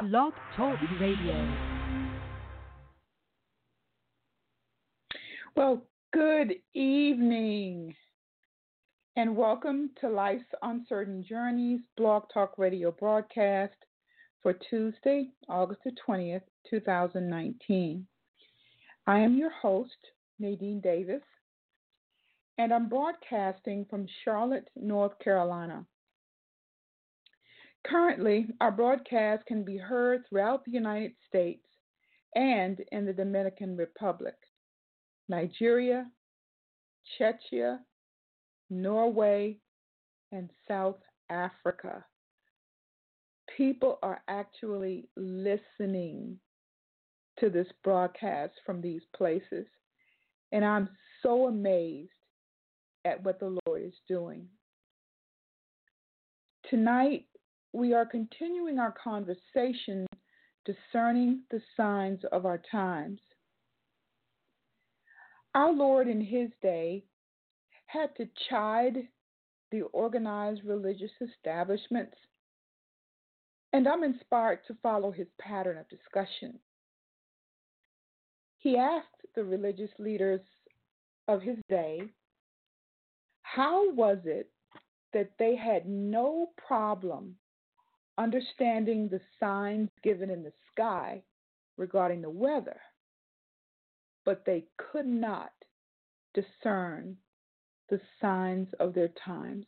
Blog Talk Radio. Well, good evening and welcome to Life's Uncertain Journeys Blog Talk Radio broadcast for Tuesday, August the 20th, 2019. I am your host, Nadine Davis, and I'm broadcasting from Charlotte, North Carolina. Currently, our broadcast can be heard throughout the United States and in the Dominican Republic, Nigeria, Czechia, Norway, and South Africa. People are actually listening to this broadcast from these places, and I'm so amazed at what the Lord is doing. Tonight, we are continuing our conversation discerning the signs of our times. Our Lord in his day had to chide the organized religious establishments, and I'm inspired to follow his pattern of discussion. He asked the religious leaders of his day, How was it that they had no problem understanding the signs given in the sky regarding the weather, but they could not discern the signs of their times.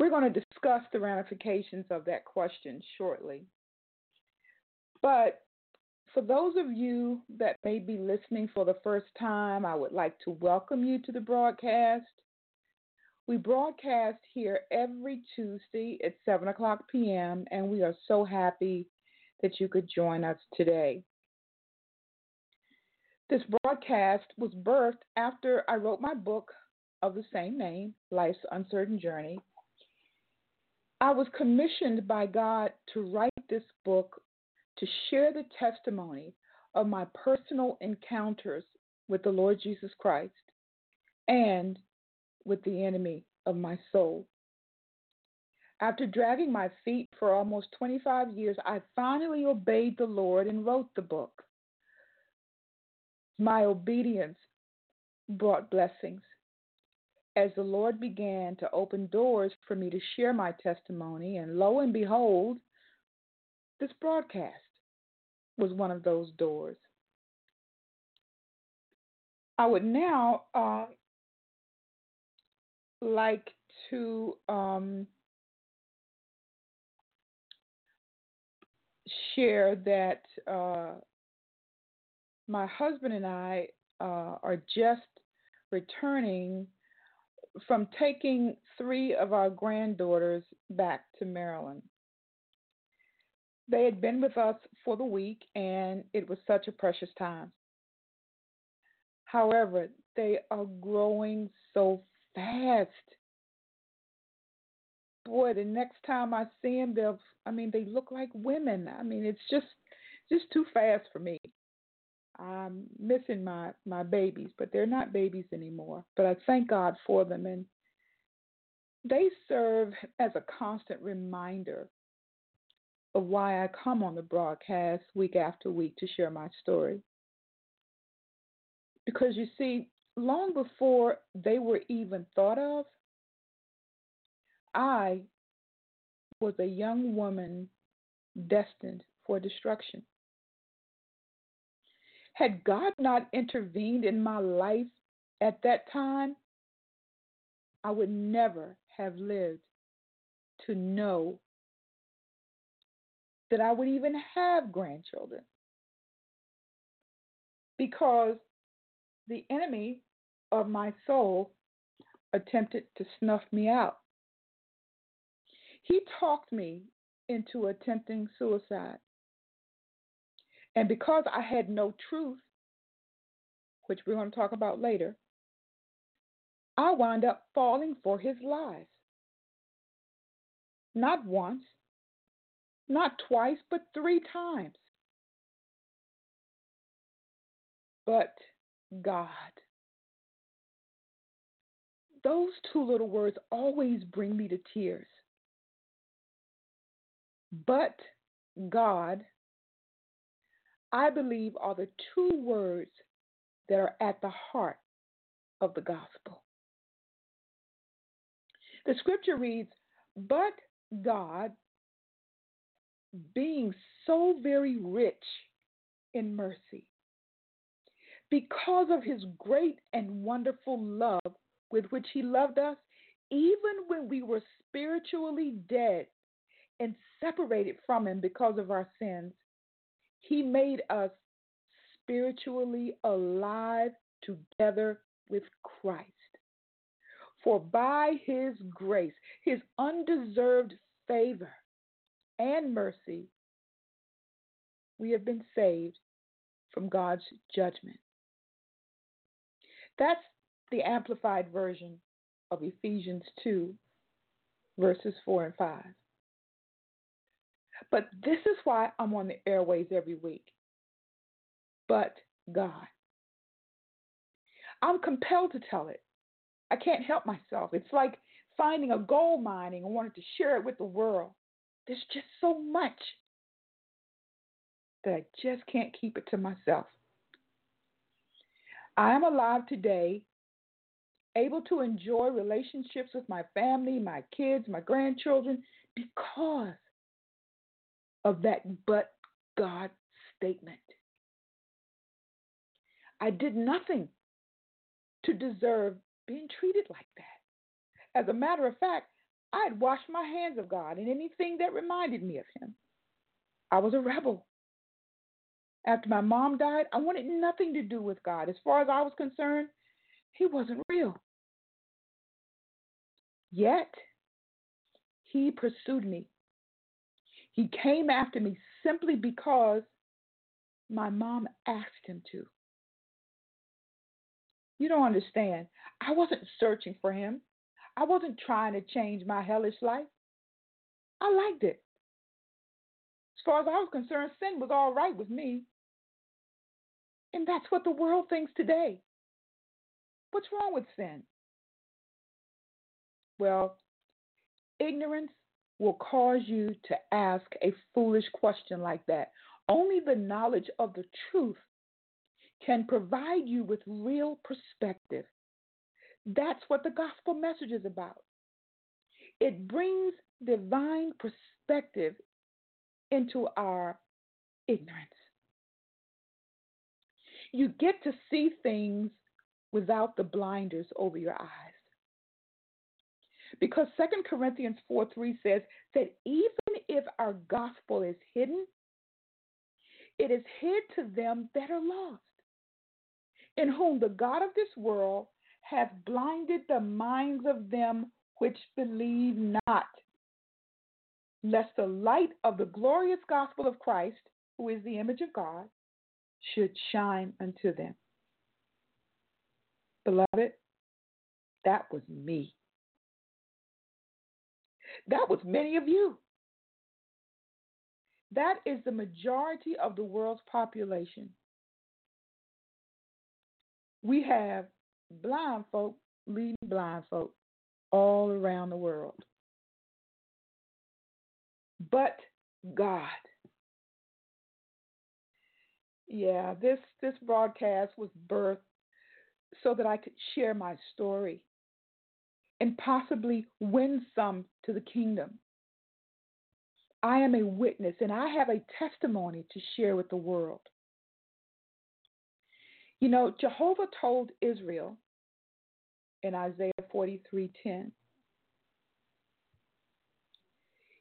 We're going to discuss the ramifications of that question shortly. But for those of you that may be listening for the first time, I would like to welcome you to the broadcast. We broadcast here every Tuesday at 7 o'clock p.m., and we are so happy that you could join us today. This broadcast was birthed after I wrote my book of the same name, Life's Uncertain Journey. I was commissioned by God to write this book to share the testimony of my personal encounters with the Lord Jesus Christ and with the enemy of my soul. After dragging my feet for almost 25 years, I finally obeyed the Lord and wrote the book. My obedience brought blessings. As the Lord began to open doors for me to share my testimony, and lo and behold, this broadcast was one of those doors. I would now uh, like to um, share that uh, my husband and I uh, are just returning from taking three of our granddaughters back to Maryland. They had been with us for the week, and it was such a precious time. However, they are growing so fast. Boy, the next time I see them, they'll, I mean, they look like women. I mean, it's just, just too fast for me. I'm missing my my babies, but they're not babies anymore. But I thank God for them, and they serve as a constant reminder of why I come on the broadcast week after week to share my story. Because you see, long before they were even thought of, I was a young woman destined for destruction. Had God not intervened in my life at that time, I would never have lived to know that I would even have grandchildren. Because the enemy of my soul attempted to snuff me out. He talked me into attempting suicide. And because I had no truth, which we're going to talk about later, I wound up falling for his lies. Not once, not twice, but three times. But God those two little words always bring me to tears. but God, I believe, are the two words that are at the heart of the gospel. The scripture reads, But God, being so very rich in mercy, because of his great and wonderful love with which he loved us, even when we were spiritually dead and separated from him because of our sins, he made us spiritually alive together with Christ. For by his grace, his undeserved favor and mercy, we have been saved from God's judgment. That's the amplified version of Ephesians 2, verses 4 and 5. But this is why I'm on the airways every week. But God. I'm compelled to tell it. I can't help myself. It's like finding a gold mining and wanting to share it with the world. There's just so much that I just can't keep it to myself. I am alive today, able to enjoy relationships with my family, my kids, my grandchildren, because of that but God statement. I did nothing to deserve being treated like that. As a matter of fact, I had washed my hands of God and anything that reminded me of Him. I was a rebel. After my mom died, I wanted nothing to do with God. As far as I was concerned, He wasn't real. Yet, He pursued me. He came after me simply because my mom asked Him to. You don't understand. I wasn't searching for him. I wasn't trying to change my hellish life. I liked it. As far as I was concerned, sin was all right with me. And that's what the world thinks today. What's wrong with sin? Well, ignorance will cause you to ask a foolish question like that. Only the knowledge of the truth can provide you with real perspective. That's what the gospel message is about. It brings divine perspective into our ignorance. You get to see things without the blinders over your eyes. Because 2 Corinthians 4 3 says that even if our gospel is hidden, it is hid to them that are lost in whom the God of this world hath blinded the minds of them which believe not, lest the light of the glorious gospel of Christ, who is the image of God, should shine unto them. Beloved, that was me. That was many of you. That is the majority of the world's population we have blind folk leading blind folk all around the world. But God. Yeah, this this broadcast was birthed so that I could share my story and possibly win some to the kingdom. I am a witness and I have a testimony to share with the world. You know, Jehovah told Israel in Isaiah 43:10.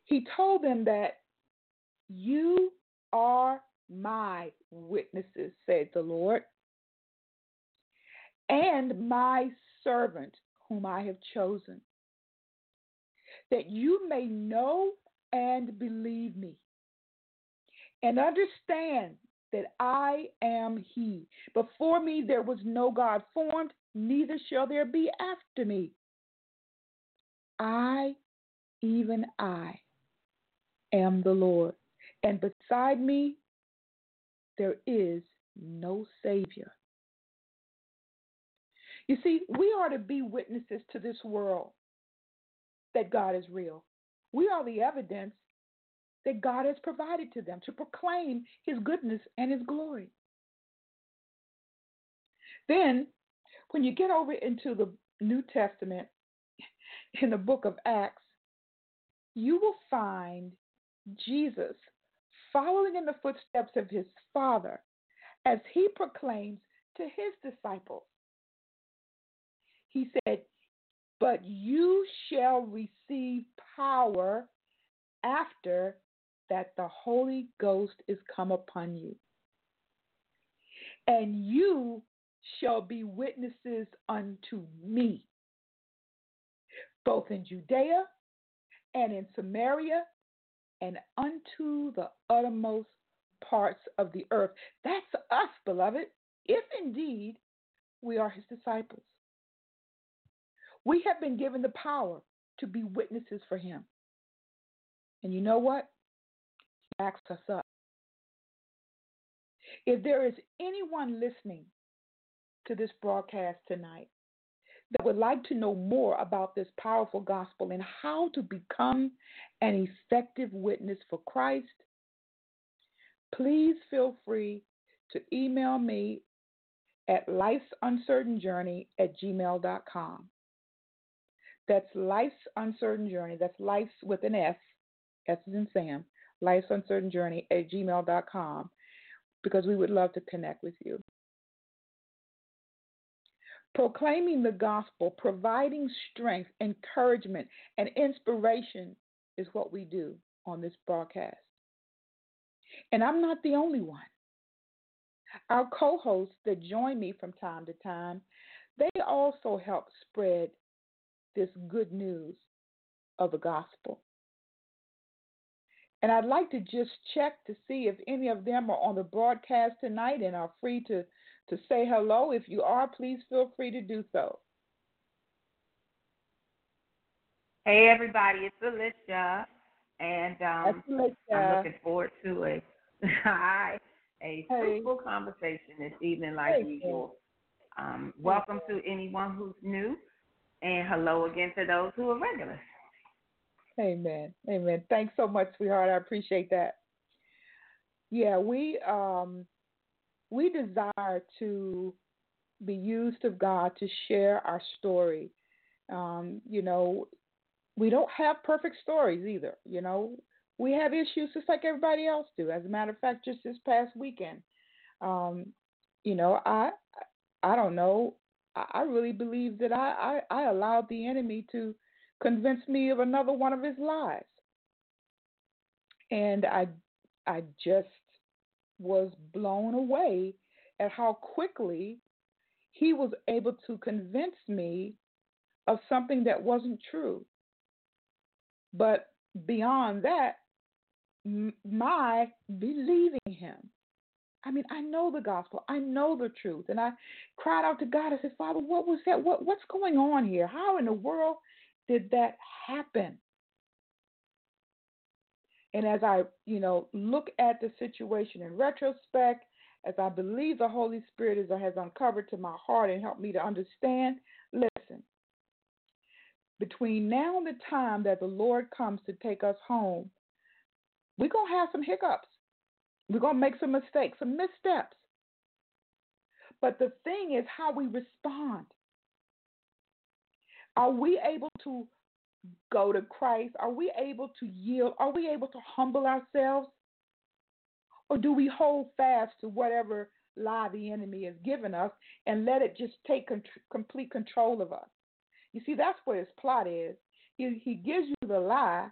He told them that you are my witnesses, said the Lord, and my servant whom I have chosen, that you may know and believe me and understand that I am He. Before me there was no God formed, neither shall there be after me. I, even I, am the Lord, and beside me there is no Savior. You see, we are to be witnesses to this world that God is real. We are the evidence that God has provided to them to proclaim his goodness and his glory. Then, when you get over into the New Testament, in the book of Acts, you will find Jesus following in the footsteps of his Father as he proclaims to his disciples. He said, But you shall receive power after that the Holy Ghost is come upon you. And you shall be witnesses unto me, both in Judea and in Samaria and unto the uttermost parts of the earth. That's us, beloved, if indeed we are his disciples. We have been given the power to be witnesses for him. And you know what? He backs us up. If there is anyone listening to this broadcast tonight that would like to know more about this powerful gospel and how to become an effective witness for Christ, please feel free to email me at life's uncertain journey at gmail.com. That's life's uncertain journey. That's life's with an S, S is in Sam, life's uncertain journey at gmail.com because we would love to connect with you. Proclaiming the gospel, providing strength, encouragement, and inspiration is what we do on this broadcast. And I'm not the only one. Our co hosts that join me from time to time, they also help spread this good news of the gospel. And I'd like to just check to see if any of them are on the broadcast tonight and are free to, to say hello. If you are, please feel free to do so. Hey, everybody, it's Alicia, and um, Alicia. I'm looking forward to a hi, a fruitful conversation this evening, like hey, usual. Um, welcome to anyone who's new, and hello again to those who are regulars. Amen. Amen. Thanks so much, sweetheart. I appreciate that. Yeah, we um we desire to be used of God to share our story. Um, you know, we don't have perfect stories either. You know, we have issues just like everybody else do. As a matter of fact, just this past weekend, um, you know, I I don't know. I, really believe that I, I I allowed the enemy to convince me of another one of his lies, and I I just was blown away at how quickly he was able to convince me of something that wasn't true. But beyond that, my believing him. I mean, I know the gospel. I know the truth. And I cried out to God. I said, Father, what was that? What, what's going on here? How in the world did that happen? And as I, you know, look at the situation in retrospect, as I believe the Holy Spirit is, has uncovered to my heart and helped me to understand, listen, between now and the time that the Lord comes to take us home, we're going to have some hiccups. We're going to make some mistakes, some missteps. But the thing is how we respond. Are we able to go to Christ? Are we able to yield? Are we able to humble ourselves? Or do we hold fast to whatever lie the enemy has given us and let it just take con- complete control of us? You see, that's what his plot is. He, he gives you the lie,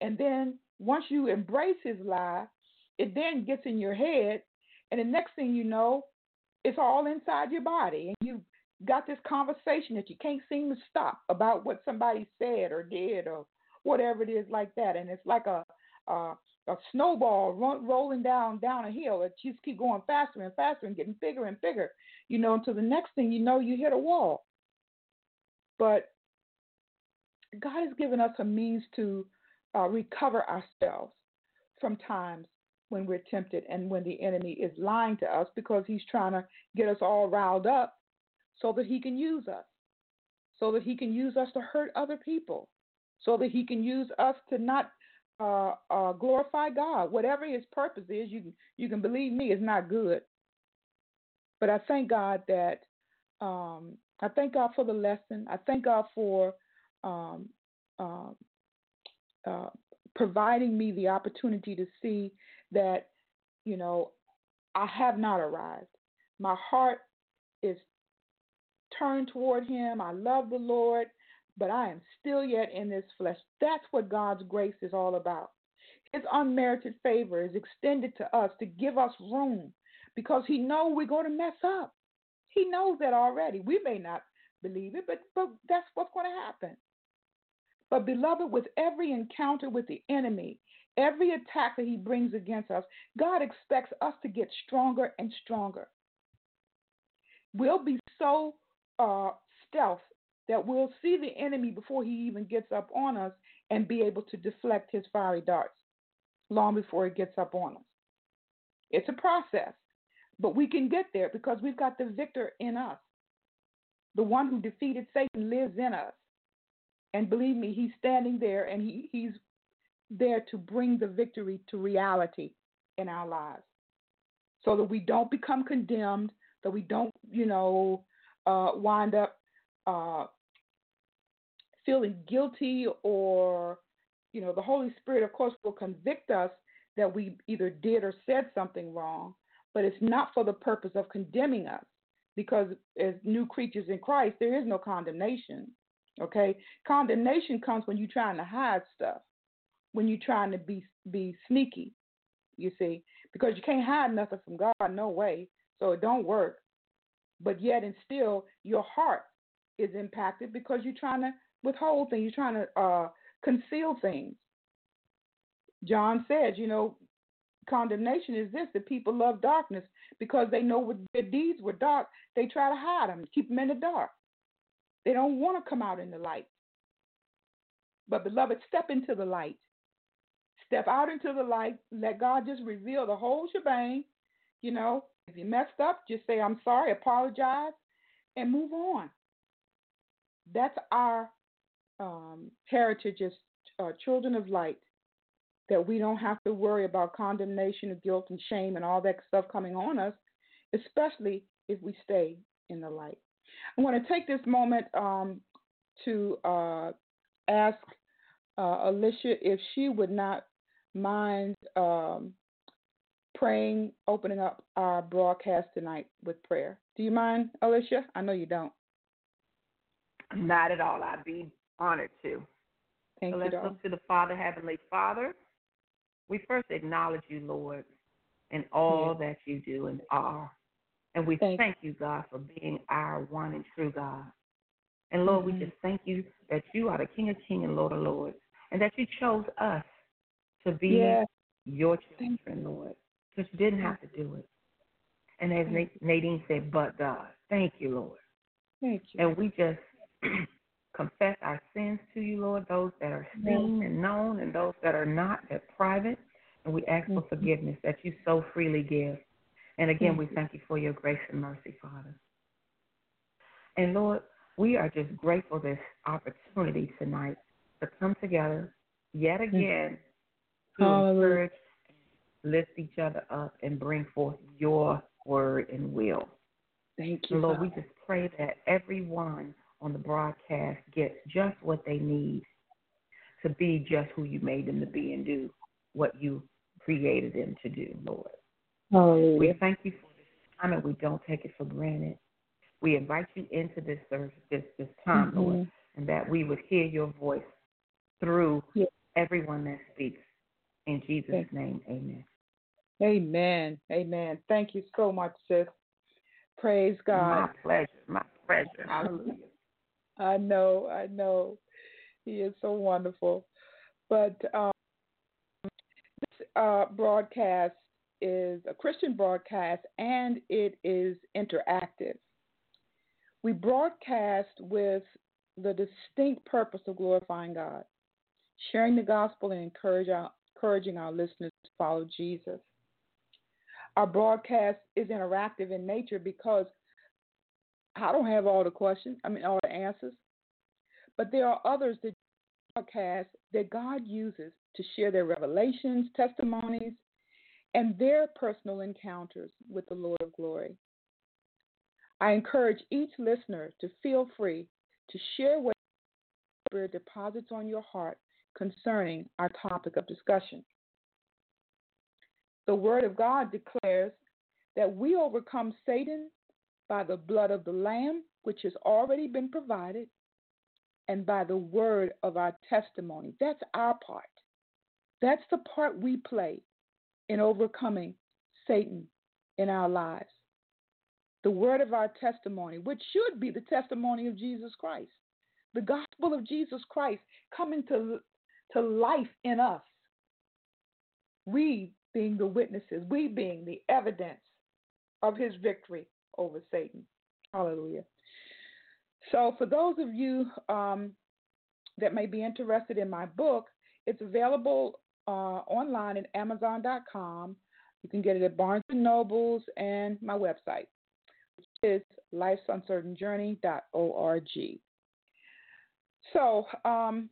and then once you embrace his lie, it then gets in your head, and the next thing you know, it's all inside your body, and you've got this conversation that you can't seem to stop about what somebody said or did or whatever it is like that, and it's like a a, a snowball rolling down down a hill. It just keep going faster and faster and getting bigger and bigger, you know, until the next thing you know, you hit a wall. But God has given us a means to uh, recover ourselves from times when we're tempted and when the enemy is lying to us because he's trying to get us all riled up so that he can use us, so that he can use us to hurt other people, so that he can use us to not uh, uh, glorify God. Whatever His purpose is, you you can believe me, it's not good. But I thank God that um, I thank God for the lesson. I thank God for um, uh, uh, providing me the opportunity to see that, you know, I have not arrived. My heart is turned toward Him. I love the Lord, but I am still yet in this flesh. That's what God's grace is all about. His unmerited favor is extended to us to give us room because He knows we're going to mess up. He knows that already. We may not believe it, but, but that's what's going to happen. But, beloved, with every encounter with the enemy, every attack that he brings against us, God expects us to get stronger and stronger. We'll be so uh, stealth that we'll see the enemy before he even gets up on us and be able to deflect his fiery darts long before he gets up on us. It's a process, but we can get there because we've got the victor in us. The one who defeated Satan lives in us. And believe me, he's standing there and he, he's there to bring the victory to reality in our lives so that we don't become condemned, that we don't, you know, uh, wind up uh, feeling guilty or, you know, the Holy Spirit, of course, will convict us that we either did or said something wrong, but it's not for the purpose of condemning us because as new creatures in Christ, there is no condemnation. Okay? Condemnation comes when you're trying to hide stuff, when you're trying to be be sneaky, you see, because you can't hide nothing from God, no way. So it don't work. But yet and still your heart is impacted because you're trying to withhold things, you're trying to uh, conceal things. John said, you know, condemnation is this that people love darkness because they know what their deeds were dark. They try to hide them, keep them in the dark. They don't want to come out in the light. But, beloved, step into the light. Step out into the light. Let God just reveal the whole shebang. You know, if you messed up, just say, I'm sorry, apologize, and move on. That's our um, heritage as uh, children of light that we don't have to worry about condemnation, and guilt, and shame and all that stuff coming on us, especially if we stay in the light. I want to take this moment um, to uh, ask uh, Alicia if she would not mind um, praying, opening up our broadcast tonight with prayer. Do you mind, Alicia? I know you don't. Not at all. I'd be honored to. Thank so you, let's darling. look to the Father, Heavenly Father. We first acknowledge you, Lord, in all that you do and are. And we Thank thank, you, God, for being our one and true God. And Lord, Mhm. we just thank you that you are the King of Kings and Lord of Lords, and that you chose us to be Yes. your children, Lord, because you didn't have to do it. And as Nadine said, but God, thank you, Lord. Thank you. And we just confess our sins to you, Lord, those that are seen and known and those that are not, that private. And we ask for forgiveness that you so freely give. And again, we thank you for your grace and mercy, Father. And Lord, we are just grateful this opportunity tonight to come together yet again to encourage, lift each other up, and bring forth your word and will. Thank you, Lord, Father. we just pray that everyone on the broadcast gets just what they need to be just who you made them to be and do what you created them to do, Lord. We Hallelujah. thank you for this time and we don't take it for granted. We invite you into this service, this, this time, Lord, Mhm. and that we would hear your voice through Yes. everyone that speaks. In Jesus' Yes. name, amen. Amen. Amen. Thank you so much, sis. Praise God. My pleasure. My pleasure. Hallelujah. I know, I know. He is so wonderful. But um, this uh, broadcast is a Christian broadcast and it is interactive. We broadcast with the distinct purpose of glorifying God, sharing the gospel and encourage our, encouraging our listeners to follow Jesus. Our broadcast is interactive in nature because I don't have all the questions, I mean, all the answers, but there are others that broadcast that God uses to share their revelations, testimonies, and their personal encounters with the Lord of glory. I encourage each listener to feel free to share what Spirit deposits on your heart concerning our topic of discussion. The Word of God declares that we overcome Satan by the blood of the Lamb, which has already been provided, and by the word of our testimony. That's our part. That's the part we play in overcoming Satan in our lives. The word of our testimony, which should be the testimony of Jesus Christ, the gospel of Jesus Christ coming to, to life in us. We being the witnesses, we being the evidence of his victory over Satan. Hallelujah. So, for those of you um, that may be interested in my book, it's available uh, online at Amazon.com. You can get it at Barnes and Nobles and my website, which is lifesuncertainjourney.org. So, um,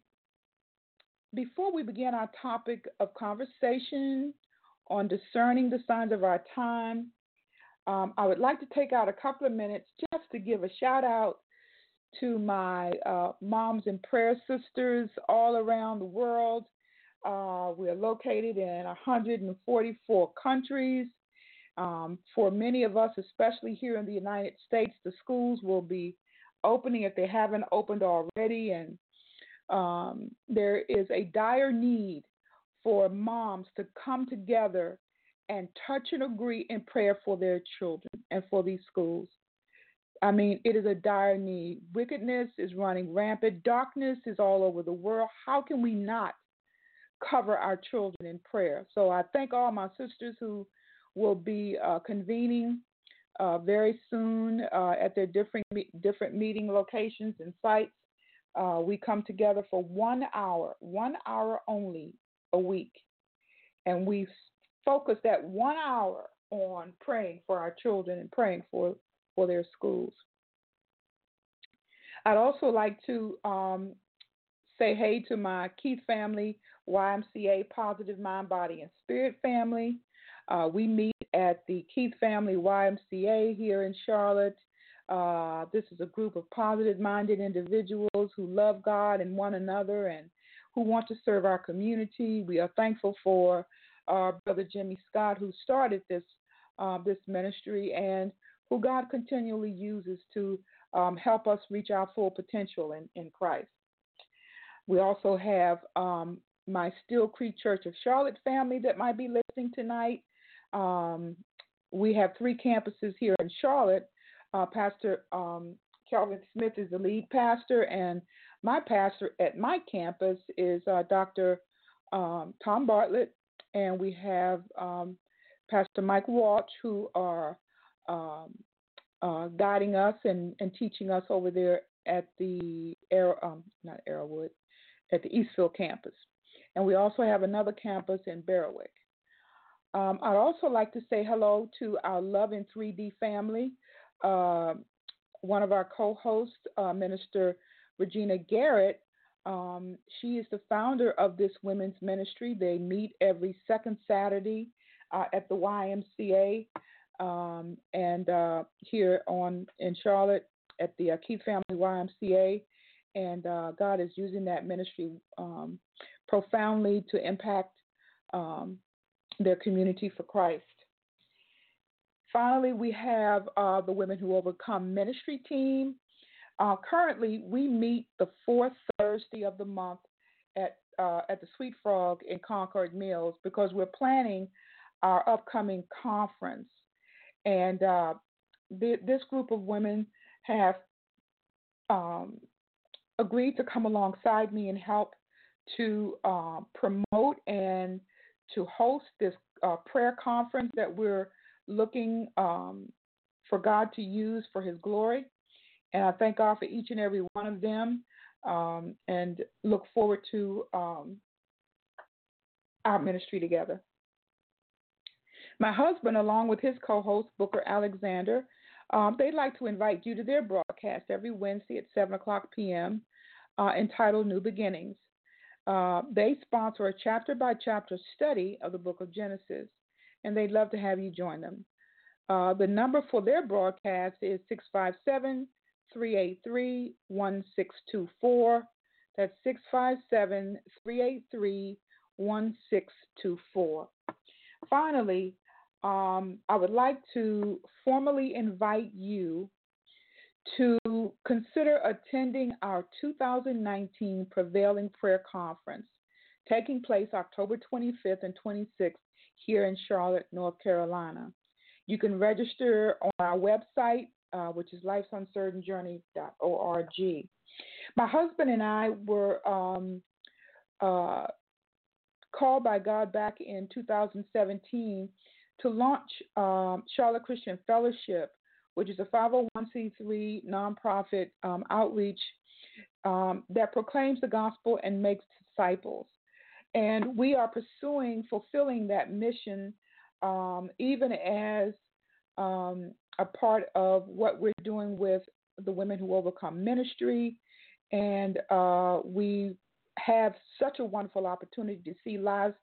before we begin our topic of conversation on discerning the signs of our time, um, I would like to take out a couple of minutes just to give a shout out to my uh, moms and prayer sisters all around the world. Uh, we are located in 144 countries. Um, for many of us, especially here in the United States, the schools will be opening if they haven't opened already, and um, there is a dire need for moms to come together and touch and agree in prayer for their children and for these schools. I mean, it is a dire need. Wickedness is running rampant. Darkness is all over the world. How can we not cover our children in prayer? So I thank all my sisters who will be uh, convening uh, very soon uh, at their different different meeting locations and sites. Uh, we come together for one hour, one hour only a week, and we focus that one hour on praying for our children and praying for for their schools. I'd also like to um, say hey to my Keith family, YMCA Positive Mind, Body, and Spirit family. Uh, we meet at the Keith Family YMCA here in Charlotte. Uh, this is a group of positive minded individuals who love God and one another and who want to serve our community. We are thankful for our brother Jimmy Scott, who started this uh, this ministry and who God continually uses to um, help us reach our full potential in, in Christ. We also have um, my Steele Creek Church of Charlotte family that might be listening tonight. Um, we have three campuses here in Charlotte. Uh, pastor um, Calvin Smith is the lead pastor, and my pastor at my campus is uh, Dr. Um, Tom Bartlett, and we have um, Pastor Mike Walsh, who are um, uh, guiding us and, and teaching us over there at the Air, um, not Arrowwood, at the Eastville campus. And we also have another campus in Berwick. Um, I'd also like to say hello to our Love in 3D family. Uh, one of our co hosts, uh, Minister Regina Garrett, um, she is the founder of this women's ministry. They meet every second Saturday uh, at the YMCA um, and uh, here on in Charlotte at the uh, Keith Family YMCA. And uh, God is using that ministry um, profoundly to impact um, their community for Christ. Finally, we have uh, the Women Who Overcome ministry team. Uh, currently, we meet the fourth Thursday of the month at uh, at the Sweet Frog in Concord Mills because we're planning our upcoming conference. And uh, th- this group of women have um, agreed to come alongside me and help to uh, promote and to host this uh, prayer conference that we're looking um, for God to use for His glory. And I thank God for each and every one of them um, and look forward to um, our ministry together. My husband, along with his co host, Booker Alexander, um, they'd like to invite you to their broadcast every Wednesday at 7 o'clock p.m. Uh, entitled New Beginnings. Uh, they sponsor a chapter by chapter study of the book of Genesis, and they'd love to have you join them. Uh, the number for their broadcast is 657 383 1624. That's 657 383 1624. Finally, um, I would like to formally invite you to consider attending our 2019 Prevailing Prayer Conference, taking place October 25th and 26th here in Charlotte, North Carolina. You can register on our website, uh, which is lifesuncertainjourney.org. My husband and I were um, uh, called by God back in 2017 to launch um, Charlotte Christian Fellowship, which is a 501c3 nonprofit um, outreach um, that proclaims the gospel and makes disciples. And we are pursuing fulfilling that mission um, even as um, a part of what we're doing with the Women Who Overcome ministry. And uh, we have such a wonderful opportunity to see lives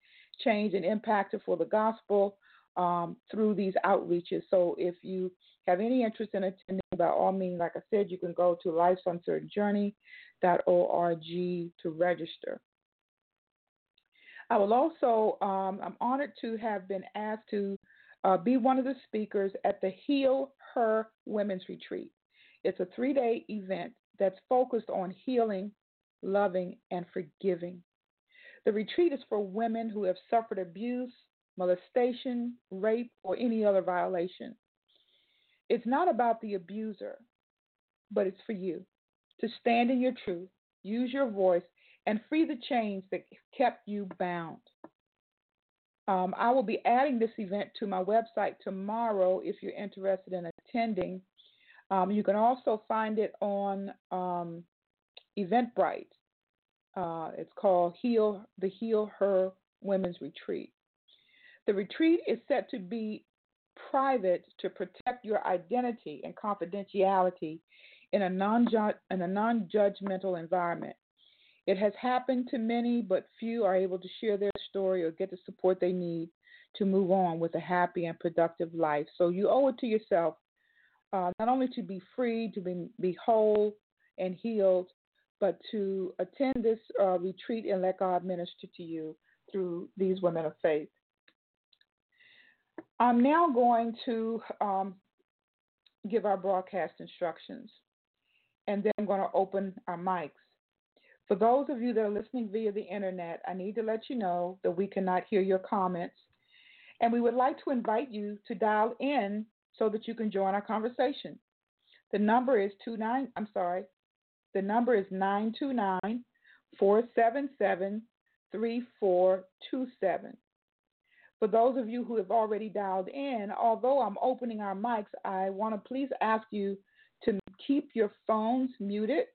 changed and impacted for the gospel um, through these outreaches. So if you have any interest in attending, by all means, like I said, you can go to lifesuncertainjourney.org to register. I will also, um, I'm honored to have been asked to uh, be one of the speakers at the Heal Her Women's Retreat. It's a three day event that's focused on healing, loving, and forgiving. The retreat is for women who have suffered abuse, molestation, rape, or any other violation. It's not about the abuser, but it's for you to stand in your truth, use your voice, and free the chains that kept you bound. Um, I will be adding this event to my website tomorrow if you're interested in attending. Um, you can also find it on um, Eventbrite. Uh, it's called Heal the Heal Her Women's Retreat. The retreat is set to be private to protect your identity and confidentiality in a in a non-judgmental environment. It has happened to many, but few are able to share their story or get the support they need to move on with a happy and productive life. So you owe it to yourself uh, not only to be free, to be, be whole and healed, but to attend this uh, retreat and let God minister to you through these women of faith. I'm now going to um, give our broadcast instructions, and then I'm going to open our mics. For those of you that are listening via the internet, I need to let you know that we cannot hear your comments, and we would like to invite you to dial in so that you can join our conversation. The number is two nine. I'm sorry. The number is nine two nine four seven seven three four two seven. For those of you who have already dialed in, although I'm opening our mics, I want to please ask you to keep your phones muted.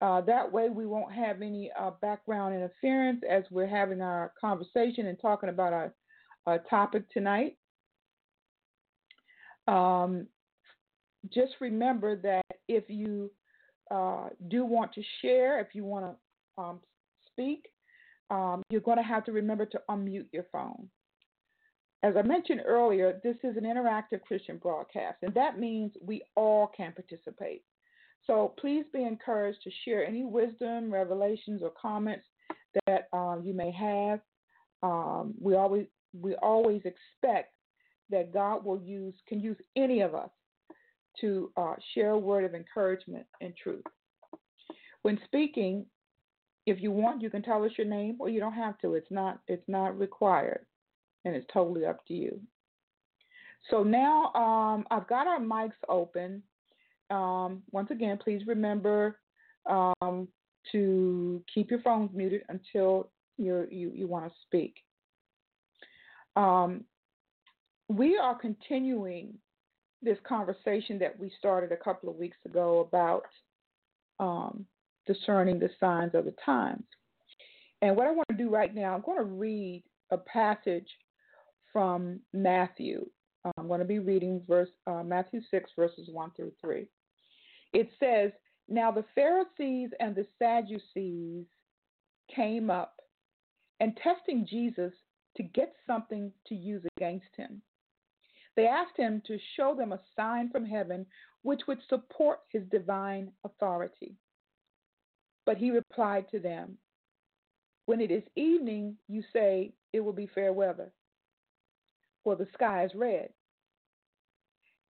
Uh, that way, we won't have any uh, background interference as we're having our conversation and talking about our, our topic tonight. Um, just remember that if you uh, do want to share, if you want to um, speak, um, you're going to have to remember to unmute your phone. As I mentioned earlier, this is an interactive Christian broadcast, and that means we all can participate. So please be encouraged to share any wisdom, revelations, or comments that um, you may have. Um, we always we always expect that God will use can use any of us to uh, share a word of encouragement and truth. When speaking, if you want, you can tell us your name, or you don't have to. It's not it's not required, and it's totally up to you. So now um, I've got our mics open. Um, once again, please remember um, to keep your phones muted until you you want to speak. Um, we are continuing this conversation that we started a couple of weeks ago about um, discerning the signs of the times. And what I want to do right now, I'm going to read a passage from Matthew. I'm going to be reading verse uh, Matthew 6 verses 1 through 3. It says, "Now the Pharisees and the Sadducees came up and testing Jesus to get something to use against him. They asked him to show them a sign from heaven which would support his divine authority. But he replied to them, When it is evening, you say it will be fair weather, for the sky is red.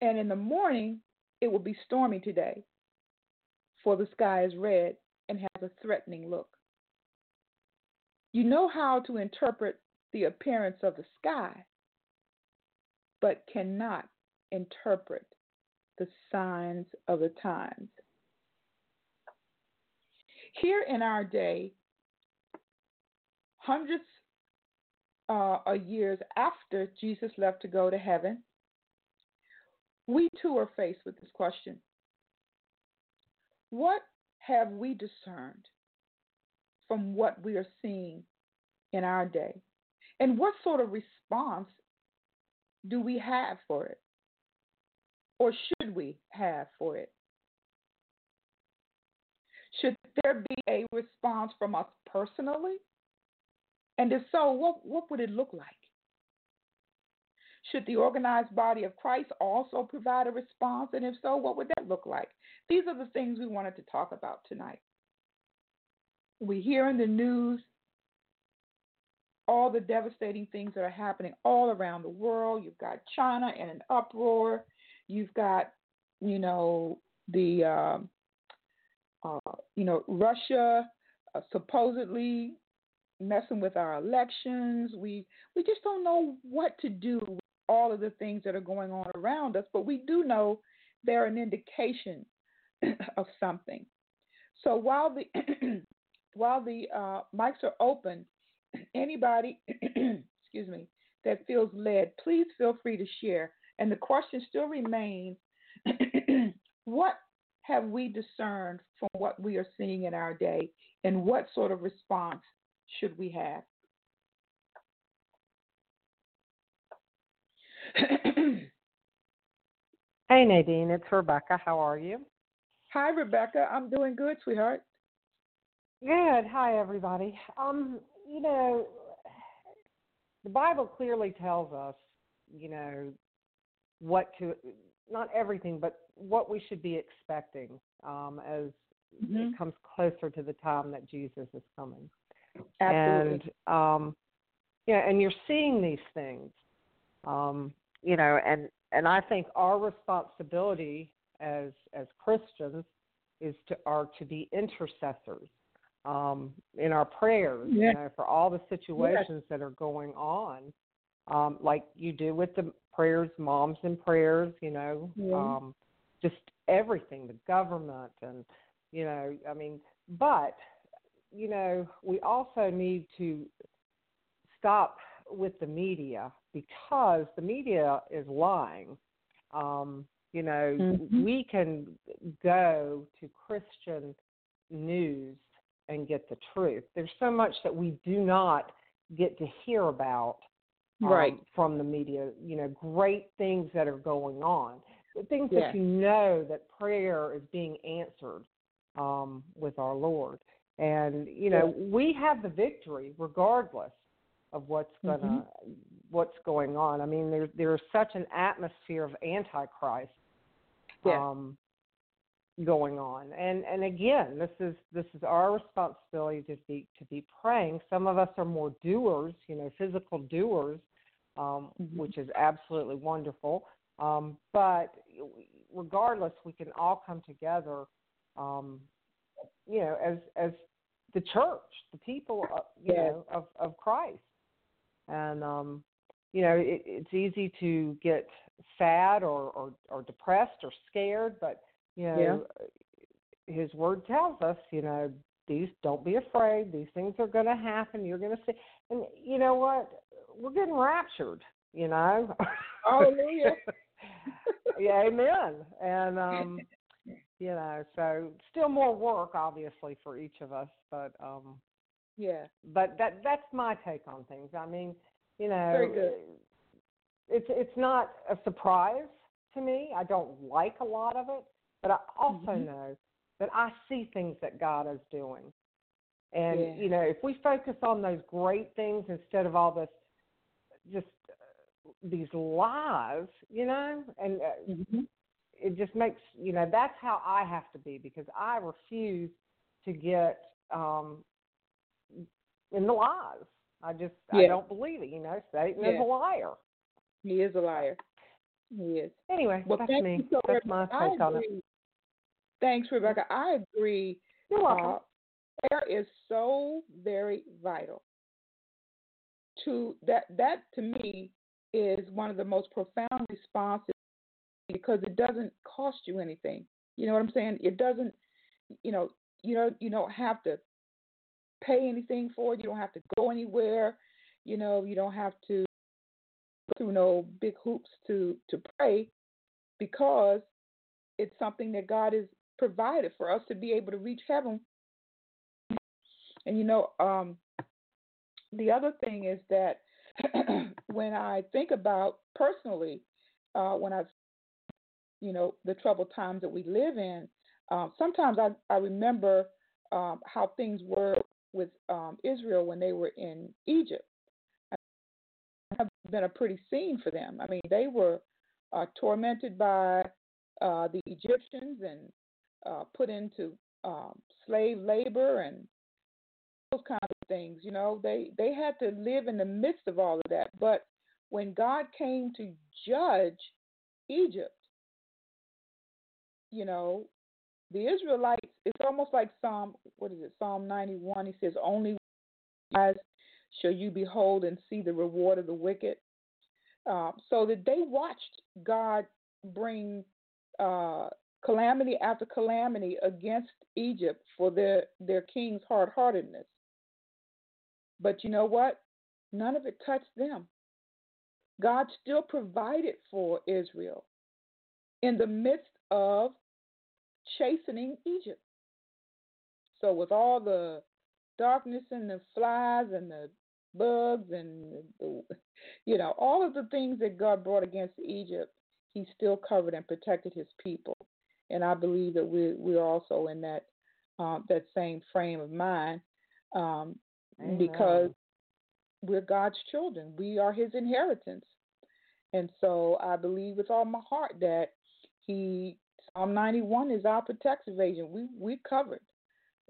And in the morning, it will be stormy today, for the sky is red and has a threatening look. You know how to interpret the appearance of the sky, but cannot interpret the signs of the times. Here in our day, hundreds uh, of years after Jesus left to go to heaven, we too are faced with this question What have we discerned from what we are seeing in our day? And what sort of response do we have for it? Or should we have for it? Should there be a response from us personally? And if so, what, what would it look like? Should the organized body of Christ also provide a response? And if so, what would that look like? These are the things we wanted to talk about tonight. We hear in the news all the devastating things that are happening all around the world. You've got China in an uproar. You've got, you know, the, um, uh, you know, Russia uh, supposedly messing with our elections. We we just don't know what to do all of the things that are going on around us, but we do know they're an indication of something. So while the while the uh, mics are open, anybody, excuse me, that feels led, please feel free to share. And the question still remains what have we discerned from what we are seeing in our day, and what sort of response should we have? hey, Nadine, it's Rebecca. How are you? Hi, Rebecca. I'm doing good, sweetheart. Good. Hi, everybody. Um, you know, the Bible clearly tells us, you know, what to not everything, but what we should be expecting um, as mm-hmm. it comes closer to the time that Jesus is coming. Absolutely. And um, yeah, and you're seeing these things, um, you know, and and I think our responsibility as as Christians is to are to be intercessors um, in our prayers, you know, for all the situations yes. that are going on, um, like you do with the prayers, moms and prayers, you know, um, just everything, the government, and you know, I mean, but you know, we also need to stop with the media because the media is lying. Um, you know, mm-hmm. we can go to Christian news and get the truth. There's so much that we do not get to hear about um, right from the media. You know, great things that are going on, The things that you know that prayer is being answered um, with our Lord, and you know we have the victory regardless of what's gonna mm-hmm. What's going on. I mean, there's there's such an atmosphere of antichrist. Yeah. Um, going on and and again this is this is our responsibility to be to be praying some of us are more doers you know physical doers um, mm-hmm. which is absolutely wonderful um, but regardless we can all come together um, you know as as the church the people of, you know of of christ and um you know it, it's easy to get sad or, or or depressed or scared but you know, yeah. his word tells us, you know, these don't be afraid. These things are going to happen. You're going to see. And you know what? We're getting raptured. You know. Hallelujah. yeah, amen. And um, you know, so still more work, obviously, for each of us, but um, yeah. But that that's my take on things. I mean, you know, very good. It's it's not a surprise to me. I don't like a lot of it, but I also mm-hmm. know that I see things that God is doing. And Yeah. you know, if we focus on those great things instead of all this, just uh, these lies, you know, and uh, Mhm. it just makes you know that's how I have to be because I refuse to get um in the lies. I just I don't believe it. You know, Satan is a liar. He is a liar. He is. Anyway, Well, that's me. so That's my take on it. Thanks, Rebecca. I agree. You're welcome. Uh, prayer is so very vital. To that, that to me is one of the most profound responses because it doesn't cost you anything. You know what I'm saying? It doesn't. You know, you know, you don't have to pay anything for it. You don't have to go anywhere. You know, you don't have to go through no big hoops to to pray because it's something that God has provided for us to be able to reach heaven. And you know, um, the other thing is that when I think about personally, uh, when I, you know, the troubled times that we live in, um, sometimes I, I remember um, how things were with um, Israel when they were in Egypt. Have been a pretty scene for them. I mean, they were uh, tormented by uh, the Egyptians and uh, put into um, slave labor and those kinds of things. You know, they they had to live in the midst of all of that. But when God came to judge Egypt, you know, the Israelites. It's almost like Psalm. What is it? Psalm ninety one. He says, "Only eyes shall you behold and see the reward of the wicked." Uh, so that they watched God bring uh, calamity after calamity against Egypt for their their king's hard heartedness. But you know what? None of it touched them. God still provided for Israel in the midst of chastening Egypt. So, with all the darkness and the flies and the bugs and the, you know all of the things that God brought against Egypt, He still covered and protected His people. And I believe that we we're also in that um, that same frame of mind um, because we're God's children. We are His inheritance. And so I believe with all my heart that He Psalm 91 is our protective agent. We we covered.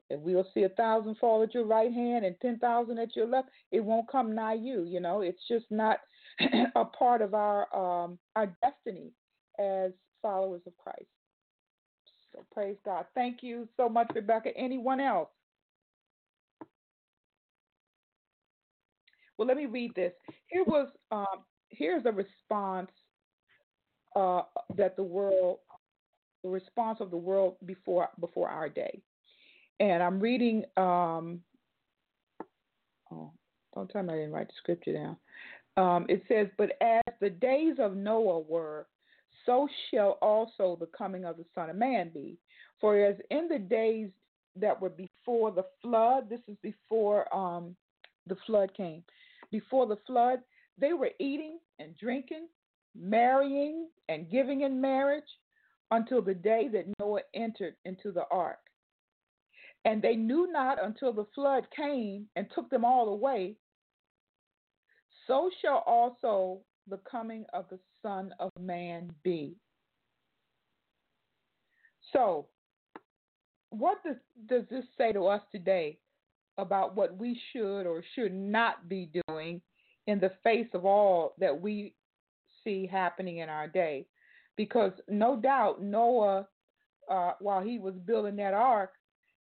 If we'll see a thousand fall at your right hand and ten thousand at your left, it won't come nigh you. You know, it's just not a part of our um, our destiny as followers of Christ. So praise God. Thank you so much, Rebecca. Anyone else? Well, let me read this. Here was um, here's a response uh, that the world, the response of the world before before our day, and I'm reading. Um, oh, don't tell me I didn't write the scripture down. Um, it says, "But as the days of Noah were, so shall also the coming of the Son of Man be. For as in the days that were before the flood, this is before um, the flood came. Before the flood, they were eating and drinking, marrying and giving in marriage until the day that Noah entered into the ark. And they knew not until the flood came and took them all away. So shall also the coming of the Son of Man be. So, what does, does this say to us today about what we should or should not be doing in the face of all that we see happening in our day? Because no doubt Noah, uh, while he was building that ark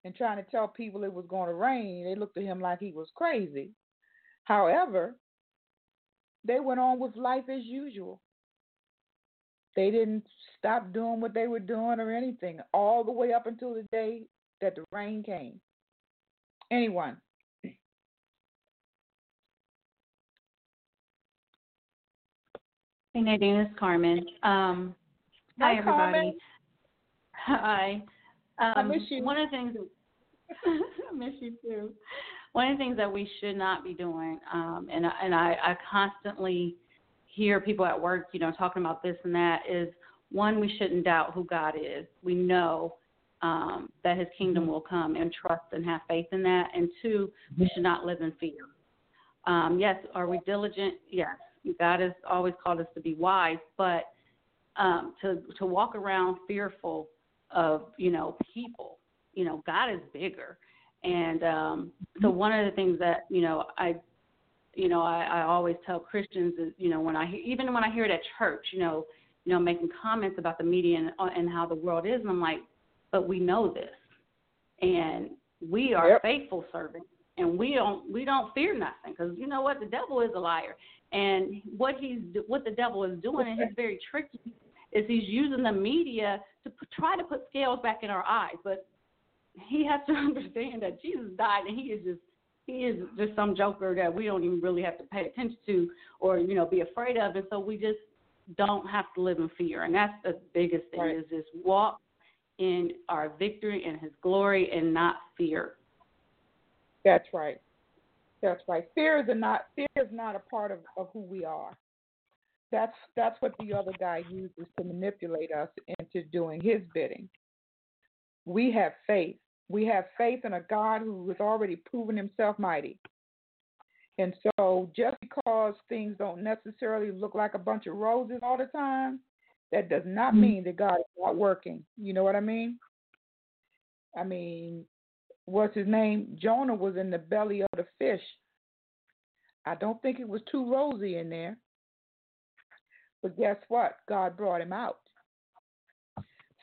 and trying to tell people it was going to rain, they looked at him like he was crazy. However, they went on with life as usual. They didn't stop doing what they were doing or anything, all the way up until the day that the rain came. Anyone? Hey Nadine, it's Carmen. Um, Hi, hi everybody. Carmen. Hi. Um, I miss you. One of the things I miss you too. One of the things that we should not be doing, um, and I- and I, I constantly hear people at work, you know, talking about this and that, is one we shouldn't doubt who God is. We know um, that His kingdom Mm-hmm. will come, and trust and have faith in that. And two, we should not live in fear. Um, yes, are we diligent? Yes, God has always called us to be wise, but um, to to walk around fearful of you know people, you know, God is bigger. And um, so one of the things that you know I you know, I, I always tell Christians is, you know, when I hear, even when I hear it at church, you know, you know, making comments about the media and, uh, and how the world is, and I'm like, but we know this, and we are Yep. faithful servants, and we don't we don't fear nothing because you know what, the devil is a liar, and what he's what the devil is doing, and he's very tricky, is he's using the media to put, try to put scales back in our eyes, but he has to understand that Jesus died, and he is just he is just some joker that we don't even really have to pay attention to or you know be afraid of and so we just don't have to live in fear and that's the biggest thing Right. is just walk in our victory and his glory and not fear That's right. That's right. Fear is not fear is not a part of, of who we are. That's that's what the other guy uses to manipulate us into doing his bidding. We have faith. We have faith in a God who has already proven himself mighty. And so just because things don't necessarily look like a bunch of roses all the time, that does not mm-hmm. mean that God is not working. You know what I mean? I mean, what's his name? Jonah was in the belly of the fish. I don't think it was too rosy in there. But guess what? God brought him out.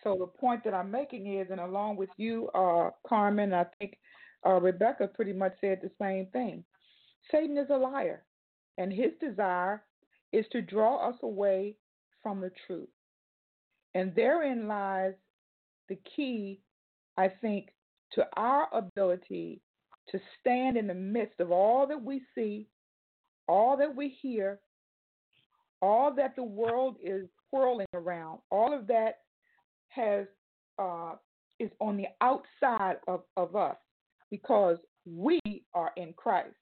So the point that I'm making is, and along with you, uh, Carmen, I think uh, Rebecca pretty much said the same thing. Satan is a liar, and his desire is to draw us away from the truth. And therein lies the key, I think, to our ability to stand in the midst of all that we see, all that we hear, all that the world is whirling around, all of that has uh, is on the outside of, of us because we are in Christ.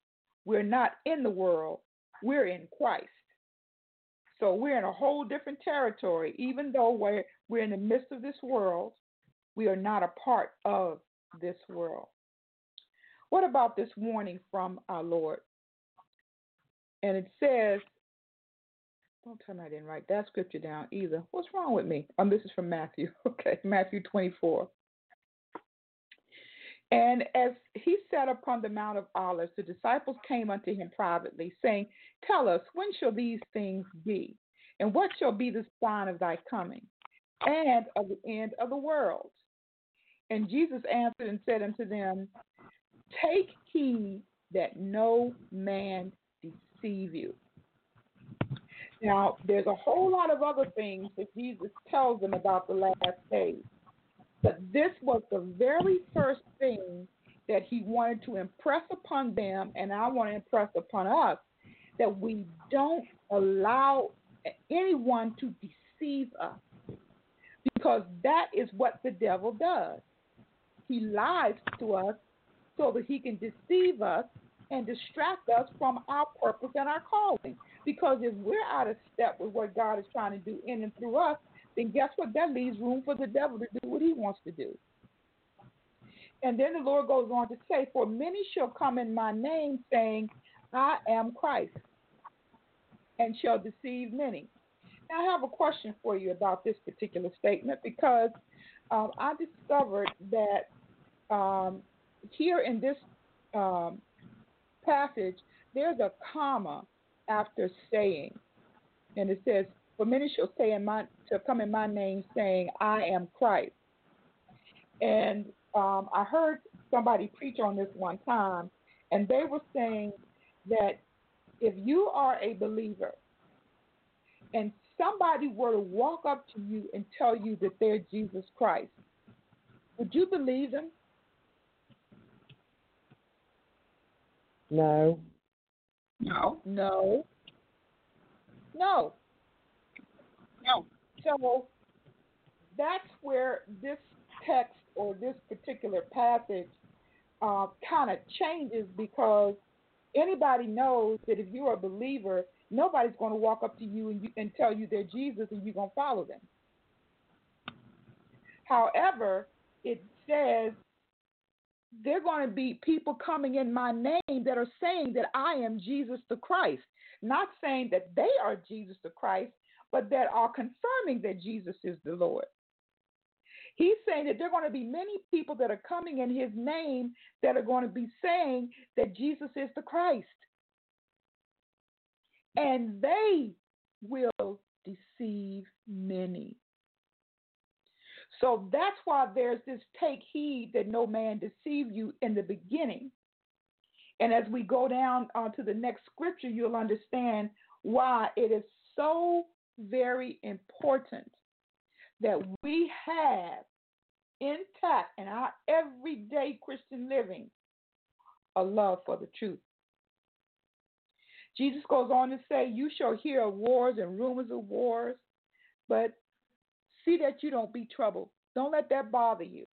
We're not in the world, we're in Christ. So we're in a whole different territory. Even though we're, we're in the midst of this world, we are not a part of this world. What about this warning from our Lord? And it says, don't tell me I didn't write that scripture down either. What's wrong with me? Um, this is from Matthew. Okay, Matthew 24. And as he sat upon the Mount of Olives, the disciples came unto him privately, saying, Tell us, when shall these things be? And what shall be the sign of thy coming and of the end of the world? And Jesus answered and said unto them, Take heed that no man deceive you. Now, there's a whole lot of other things that Jesus tells them about the last days. But this was the very first thing that he wanted to impress upon them, and I want to impress upon us that we don't allow anyone to deceive us because that is what the devil does. He lies to us so that he can deceive us and distract us from our purpose and our calling. Because if we're out of step with what God is trying to do in and through us, then guess what? That leaves room for the devil to do what he wants to do. And then the Lord goes on to say, For many shall come in my name, saying, I am Christ, and shall deceive many. Now, I have a question for you about this particular statement because um, I discovered that um, here in this um, passage, there's a comma after saying, and it says, "For many shall say in my shall come in my name, saying, I am Christ." And um, I heard somebody preach on this one time, and they were saying that if you are a believer and somebody were to walk up to you and tell you that they're Jesus Christ, would you believe them? No. No. No. No. No. So that's where this text or this particular passage uh, kind of changes because anybody knows that if you're a believer, nobody's going to walk up to you and, you and tell you they're Jesus and you're going to follow them. However, it says there are going to be people coming in my name that are saying that I am Jesus the Christ. Not saying that they are Jesus the Christ, but that are confirming that Jesus is the Lord. He's saying that there are going to be many people that are coming in his name that are going to be saying that Jesus is the Christ. And they will deceive many. So that's why there's this take heed that no man deceive you in the beginning. And as we go down uh, to the next scripture, you'll understand why it is so very important that we have intact in our everyday Christian living a love for the truth. Jesus goes on to say, You shall hear of wars and rumors of wars, but see that you don't be troubled. Don't let that bother you.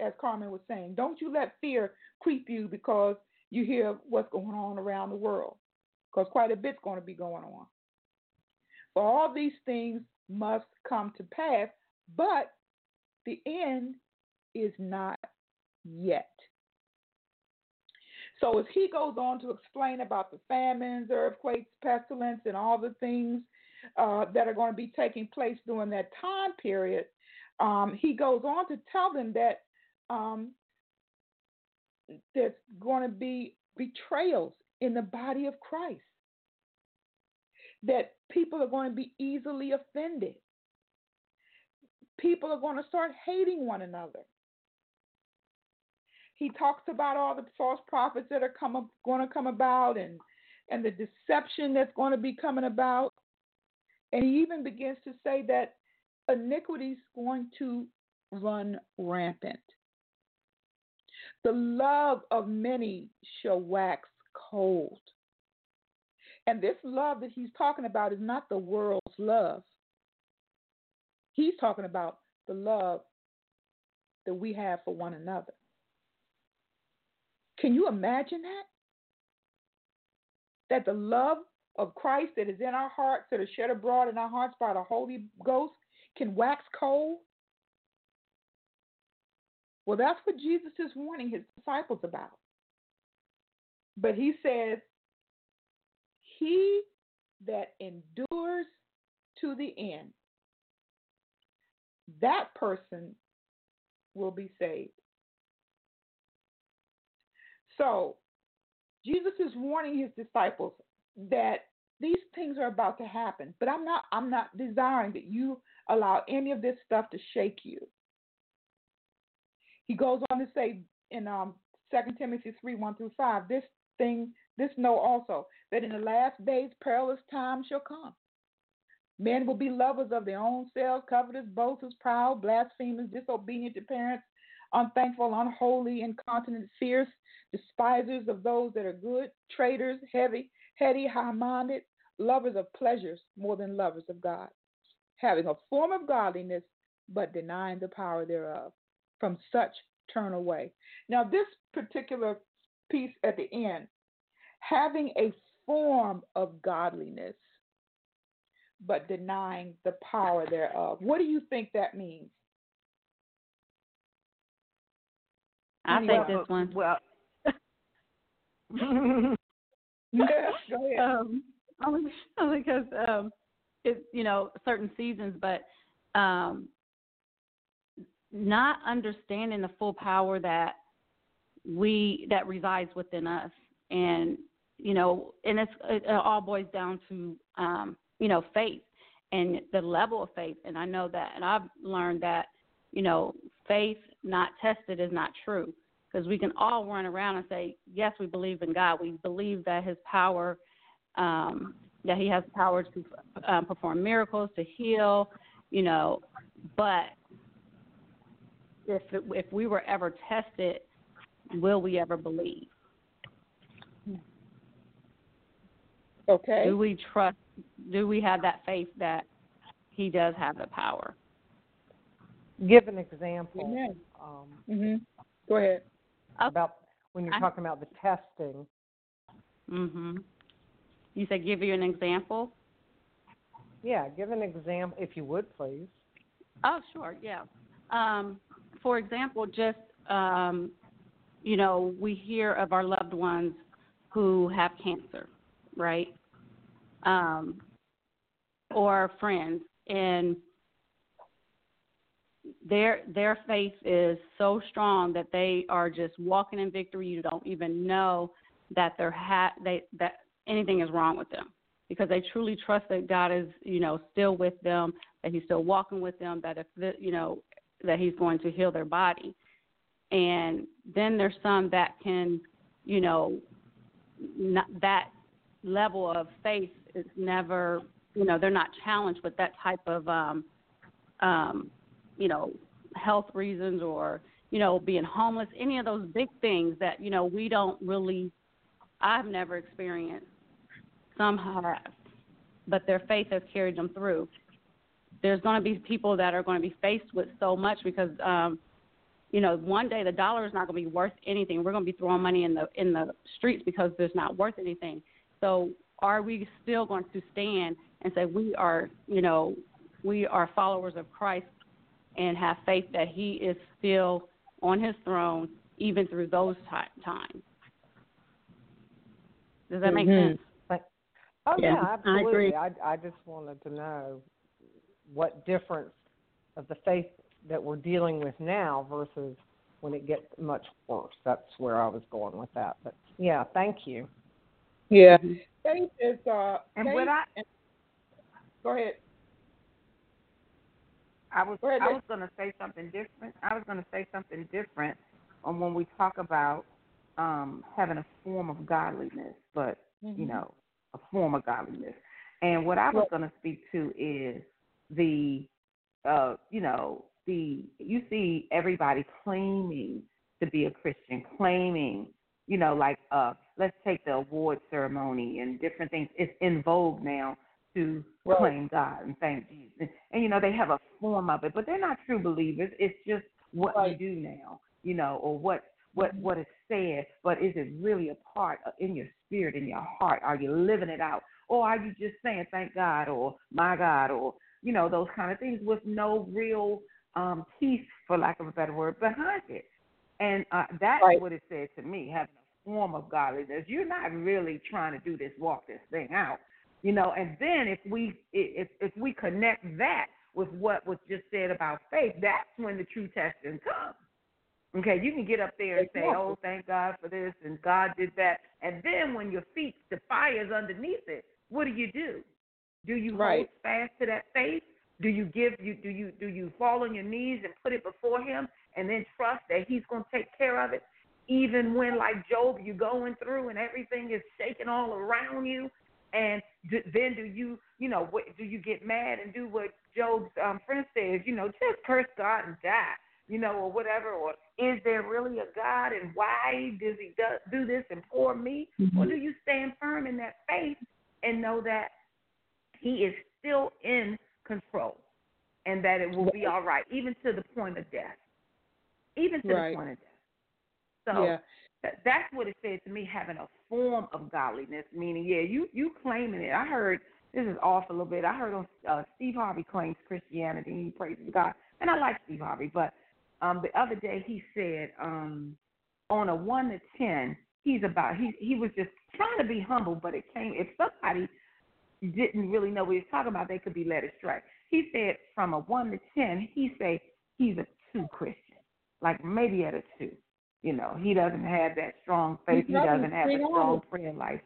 As Carmen was saying, don't you let fear creep you because you hear what's going on around the world, because quite a bit's going to be going on. For all these things must come to pass, but the end is not yet. So as he goes on to explain about the famines, earthquakes, pestilence, and all the things uh, that are going to be taking place during that time period, um, he goes on to tell them that um, there's going to be betrayals in the body of Christ, that people are going to be easily offended, people are going to start hating one another. He talks about all the false prophets that are come, going to come about and and the deception that's going to be coming about. And he even begins to say that iniquity is going to run rampant. The love of many shall wax cold. And this love that he's talking about is not the world's love. He's talking about the love that we have for one another. Can you imagine that? That the love of Christ that is in our hearts, that is shed abroad in our hearts by the Holy Ghost, can wax cold? Well, that's what Jesus is warning his disciples about. But he says, He that endures to the end, that person will be saved. So, Jesus is warning his disciples that these things are about to happen, but I'm not I'm not desiring that you allow any of this stuff to shake you. He goes on to say in um, 2 Timothy 3 1 through 5, this thing, this know also, that in the last days perilous times shall come. Men will be lovers of their own selves, covetous, boasters, proud, blasphemers, disobedient to parents, unthankful, unholy, incontinent, fierce, despisers of those that are good, traitors, heavy, heady, high minded, lovers of pleasures more than lovers of God, having a form of godliness, but denying the power thereof. From such turn away. Now, this particular piece at the end, having a form of godliness, but denying the power thereof. What do you think that means? I think this one. Well, yeah, go ahead. Um, only, only because um, it's you know certain seasons, but um, not understanding the full power that we that resides within us, and you know, and it's it all boils down to um, you know faith and the level of faith. And I know that, and I've learned that you know faith not tested is not true because we can all run around and say, yes, we believe in God. We believe that His power, um, that He has power to um, perform miracles, to heal, you know. But if it, if we were ever tested, will we ever believe? Okay. Do we trust? Do we have that faith that He does have the power? Give an example. Amen. Um, hmm Go ahead. About when you're I- talking about the testing. Mhm. You said give you an example. Yeah, give an example if you would, please. Oh, sure, yeah. Um, for example, just um, you know, we hear of our loved ones who have cancer, right? Um, or friends, and their their faith is so strong that they are just walking in victory. You don't even know that they're ha- they that anything is wrong with them because they truly trust that God is you know still with them, that He's still walking with them, that if the, you know that He's going to heal their body. And then there's some that can, you know, not, that level of faith is never, you know, they're not challenged with that type of, um, um, you know, health reasons or, you know, being homeless, any of those big things that, you know, we don't really, I've never experienced. Some have, but their faith has carried them through. There's going to be people that are going to be faced with so much because, um, you know, one day the dollar is not going to be worth anything. We're going to be throwing money in the in the streets because there's not worth anything. So, are we still going to stand and say we are, you know, we are followers of Christ and have faith that He is still on His throne even through those t- times? Does that make mm-hmm. sense? oh yeah, yeah absolutely. I, I I just wanted to know what difference of the faith that we're dealing with now versus when it gets much worse. That's where I was going with that. But yeah, thank you. Yeah, faith is uh. And faith what I and, go ahead. I was I was going to say something different. I was going to say something different on when we talk about um having a form of godliness, but mm-hmm. you know, a form of godliness. And what I was going to speak to is the uh, you know, the you see everybody claiming to be a Christian, claiming, you know, like uh let's take the award ceremony and different things. It's in vogue now to right. claim God and thank Jesus. And, and, you know, they have a form of it, but they're not true believers. It's just what right. you do now, you know, or what what what is said, but is it really a part in your spirit, in your heart? Are you living it out? Or are you just saying thank God or my God or you know, those kind of things with no real um, peace, for lack of a better word, behind it. And uh, that's right. what it said to me, having a form of godliness. You're not really trying to do this, walk this thing out, you know. And then if we if if we connect that with what was just said about faith, that's when the true testing comes. Okay, you can get up there and say, "Oh, thank God for this," and God did that, and then when your feet, the fire's underneath it, what do you do? Do you right. hold fast to that faith? Do you give you do you do you fall on your knees and put it before him and then trust that he's going to take care of it even when like Job you're going through and everything is shaking all around you and do, then do you you know what, do you get mad and do what Job's um, friend says you know just curse God and die you know or whatever or is there really a God and why does he do, do this and for me mm-hmm. or do you stand firm in that faith and know that he is still in control and that it will be all right, even to the point of death. Even to right. the point of death. So yeah. Th- that's what it says to me, having a form of godliness, meaning, yeah, you, you claiming it. I heard, this is off a little bit, I heard on uh, Steve Harvey claims Christianity, and he praises God. And I like Steve Harvey, but um, the other day he said um, on a 1 to 10, he's about, he, he was just trying to be humble, but it came, if somebody didn't really know what he was talking about, they could be led astray. He said from a one to ten, he say he's a two Christian, like maybe at a two. You know, he doesn't have that strong faith. He doesn't have a strong prayer life.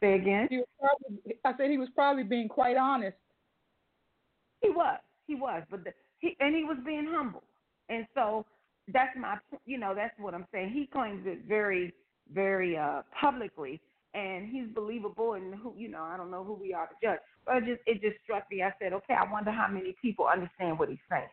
Say again. He probably, I said he was probably being quite honest. He was. He was, but the, he and he was being humble, and so that's my, you know, that's what I'm saying. He claims it very, very uh publicly and he's believable and who you know i don't know who we are to judge but it just it just struck me i said okay i wonder how many people understand what he's saying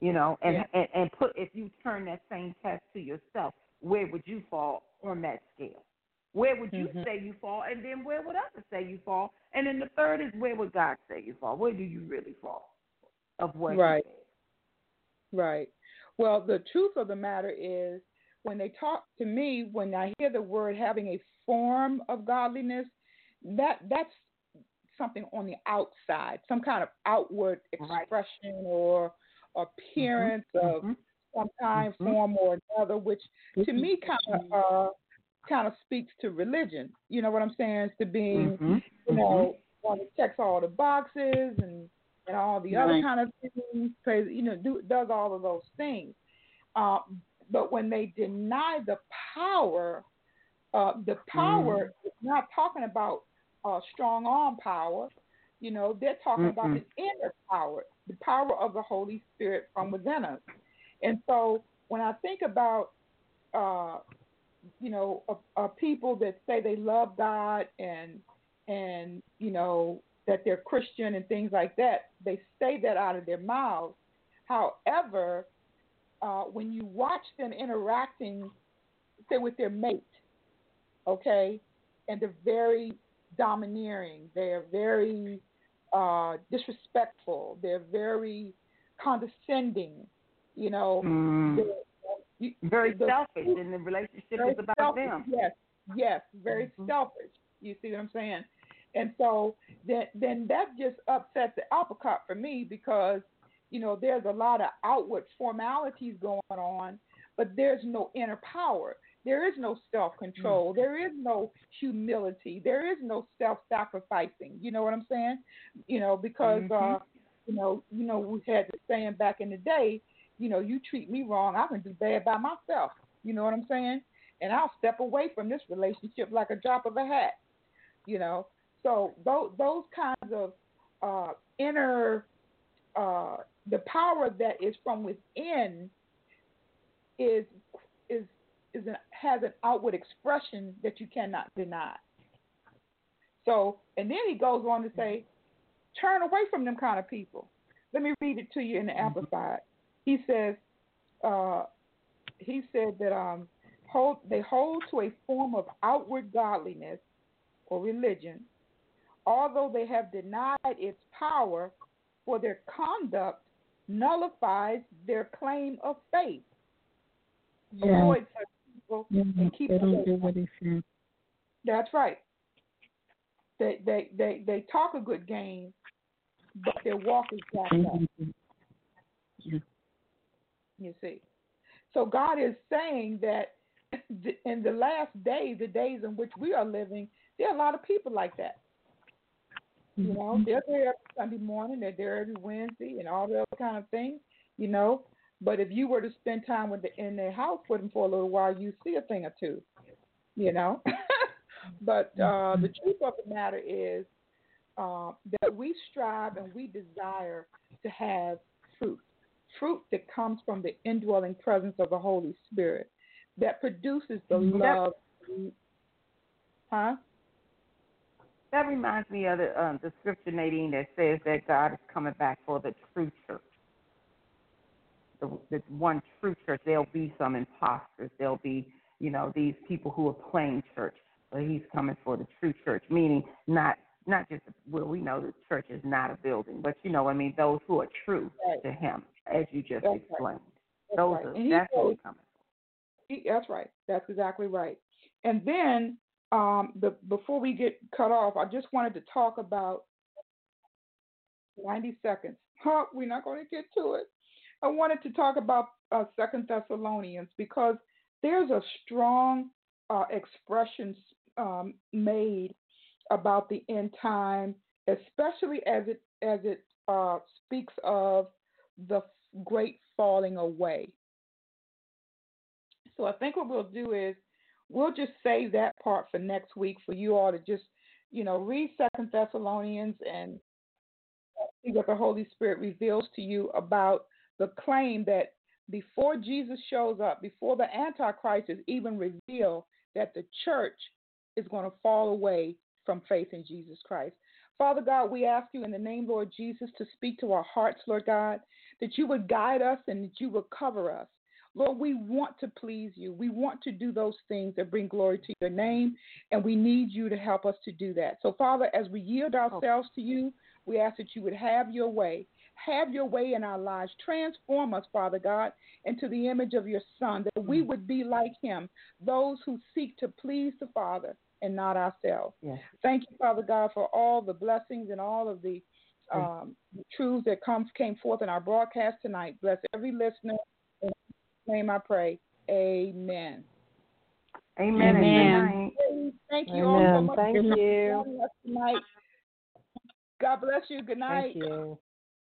you know and yeah. and, and put if you turn that same test to yourself where would you fall on that scale where would you mm-hmm. say you fall and then where would others say you fall and then the third is where would god say you fall where do you really fall of what right right well the truth of the matter is when they talk to me, when I hear the word having a form of godliness, that that's something on the outside, some kind of outward expression right. or appearance mm-hmm. of some kind, mm-hmm. form, or another, which to me kind of uh, kind of speaks to religion. You know what I'm saying? To being, mm-hmm. you know, one that checks all the boxes and and all the other kind of things. You know, do, does all of those things. Uh, but when they deny the power, uh, the power mm. is not talking about uh, strong arm power. You know, they're talking mm about the inner power, the power of the Holy Spirit from within us. And so when I think about, uh, you know, a, a people that say they love God and and you know that they're Christian and things like that, they say that out of their mouths. However, uh, when you watch them interacting, say with their mate, okay, and they're very domineering, they're very uh, disrespectful, they're very condescending, you know. Mm. You, very the, selfish, and the relationship is about selfish, them. Yes, yes, very mm-hmm. selfish. You see what I'm saying? And so then, then that just upsets the uppercut for me because you know there's a lot of outward formalities going on, but there's no inner power. There is no self control. Mm-hmm. There is no humility. There is no self sacrificing. You know what I'm saying? You know because mm-hmm. uh, you know you know we had the saying back in the day you know, you treat me wrong, I can do bad by myself. You know what I'm saying? And I'll step away from this relationship like a drop of a hat. You know, so those those kinds of uh, inner uh, the power that is from within is is is an, has an outward expression that you cannot deny. So, and then he goes on to say, turn away from them kind of people. Let me read it to you in the mm-hmm. Amplified he says uh, he said that um, hold, they hold to a form of outward godliness or religion, although they have denied its power, for their conduct nullifies their claim of faith. Yeah. Avoid such people yeah, and keep they don't do what they say. That's right. They they they they talk a good game, but their walk is jacked up. Yeah. You see. So God is saying that in the last days, the days in which we are living, there are a lot of people like that. You know, mm-hmm. they're there every Sunday morning, they're there every Wednesday, and all the other kind of things. You know, but if you were to spend time with the, in their house with them for a little while, you see a thing or two. You know, but uh, mm-hmm. the truth of the matter is uh, that we strive and we desire to have fruit fruit that comes from the indwelling presence of the Holy Spirit that produces the mm-hmm. love. Huh? That reminds me of the, um, the scripture, Nadine, that says that God is coming back for the true church. The, the one true church. There'll be some imposters. There'll be, you know, these people who are playing church. But He's coming for the true church, meaning not not just well, we know the church is not a building, but you know, I mean, those who are true right. to Him as you just that's explained. Right. Those right. are that's what we're coming he, That's right. That's exactly right. And then um, the, before we get cut off, I just wanted to talk about 90 seconds. Huh, we're not going to get to it. I wanted to talk about uh, Second Thessalonians because there's a strong uh, expression um, made about the end time, especially as it as it uh, speaks of the great falling away. So I think what we'll do is we'll just save that part for next week for you all to just, you know, read Second Thessalonians and see what the Holy Spirit reveals to you about the claim that before Jesus shows up, before the Antichrist is even revealed, that the church is going to fall away from faith in Jesus Christ. Father God, we ask you in the name, Lord Jesus, to speak to our hearts, Lord God, that you would guide us and that you would cover us. Lord, we want to please you. We want to do those things that bring glory to your name, and we need you to help us to do that. So, Father, as we yield ourselves to you, we ask that you would have your way. Have your way in our lives. Transform us, Father God, into the image of your Son, that we would be like him, those who seek to please the Father and not ourselves. Yes. Thank you, Father God, for all the blessings and all of the um, truths that comes came forth in our broadcast tonight. Bless every listener. In Jesus' name I pray. Amen. Amen. and Amen. Thank you all so much Thank for you. joining us tonight. God bless you. Good night. Thank you.